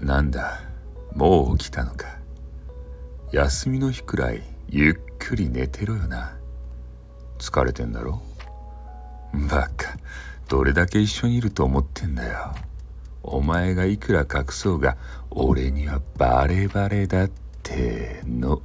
なんだもう起きたのか。休みの日くらいゆっくり寝てろよな。疲れてんだろ？バカ。どれだけ一緒にいると思ってんだよ。お前がいくら隠そうが俺にはバレバレだっての。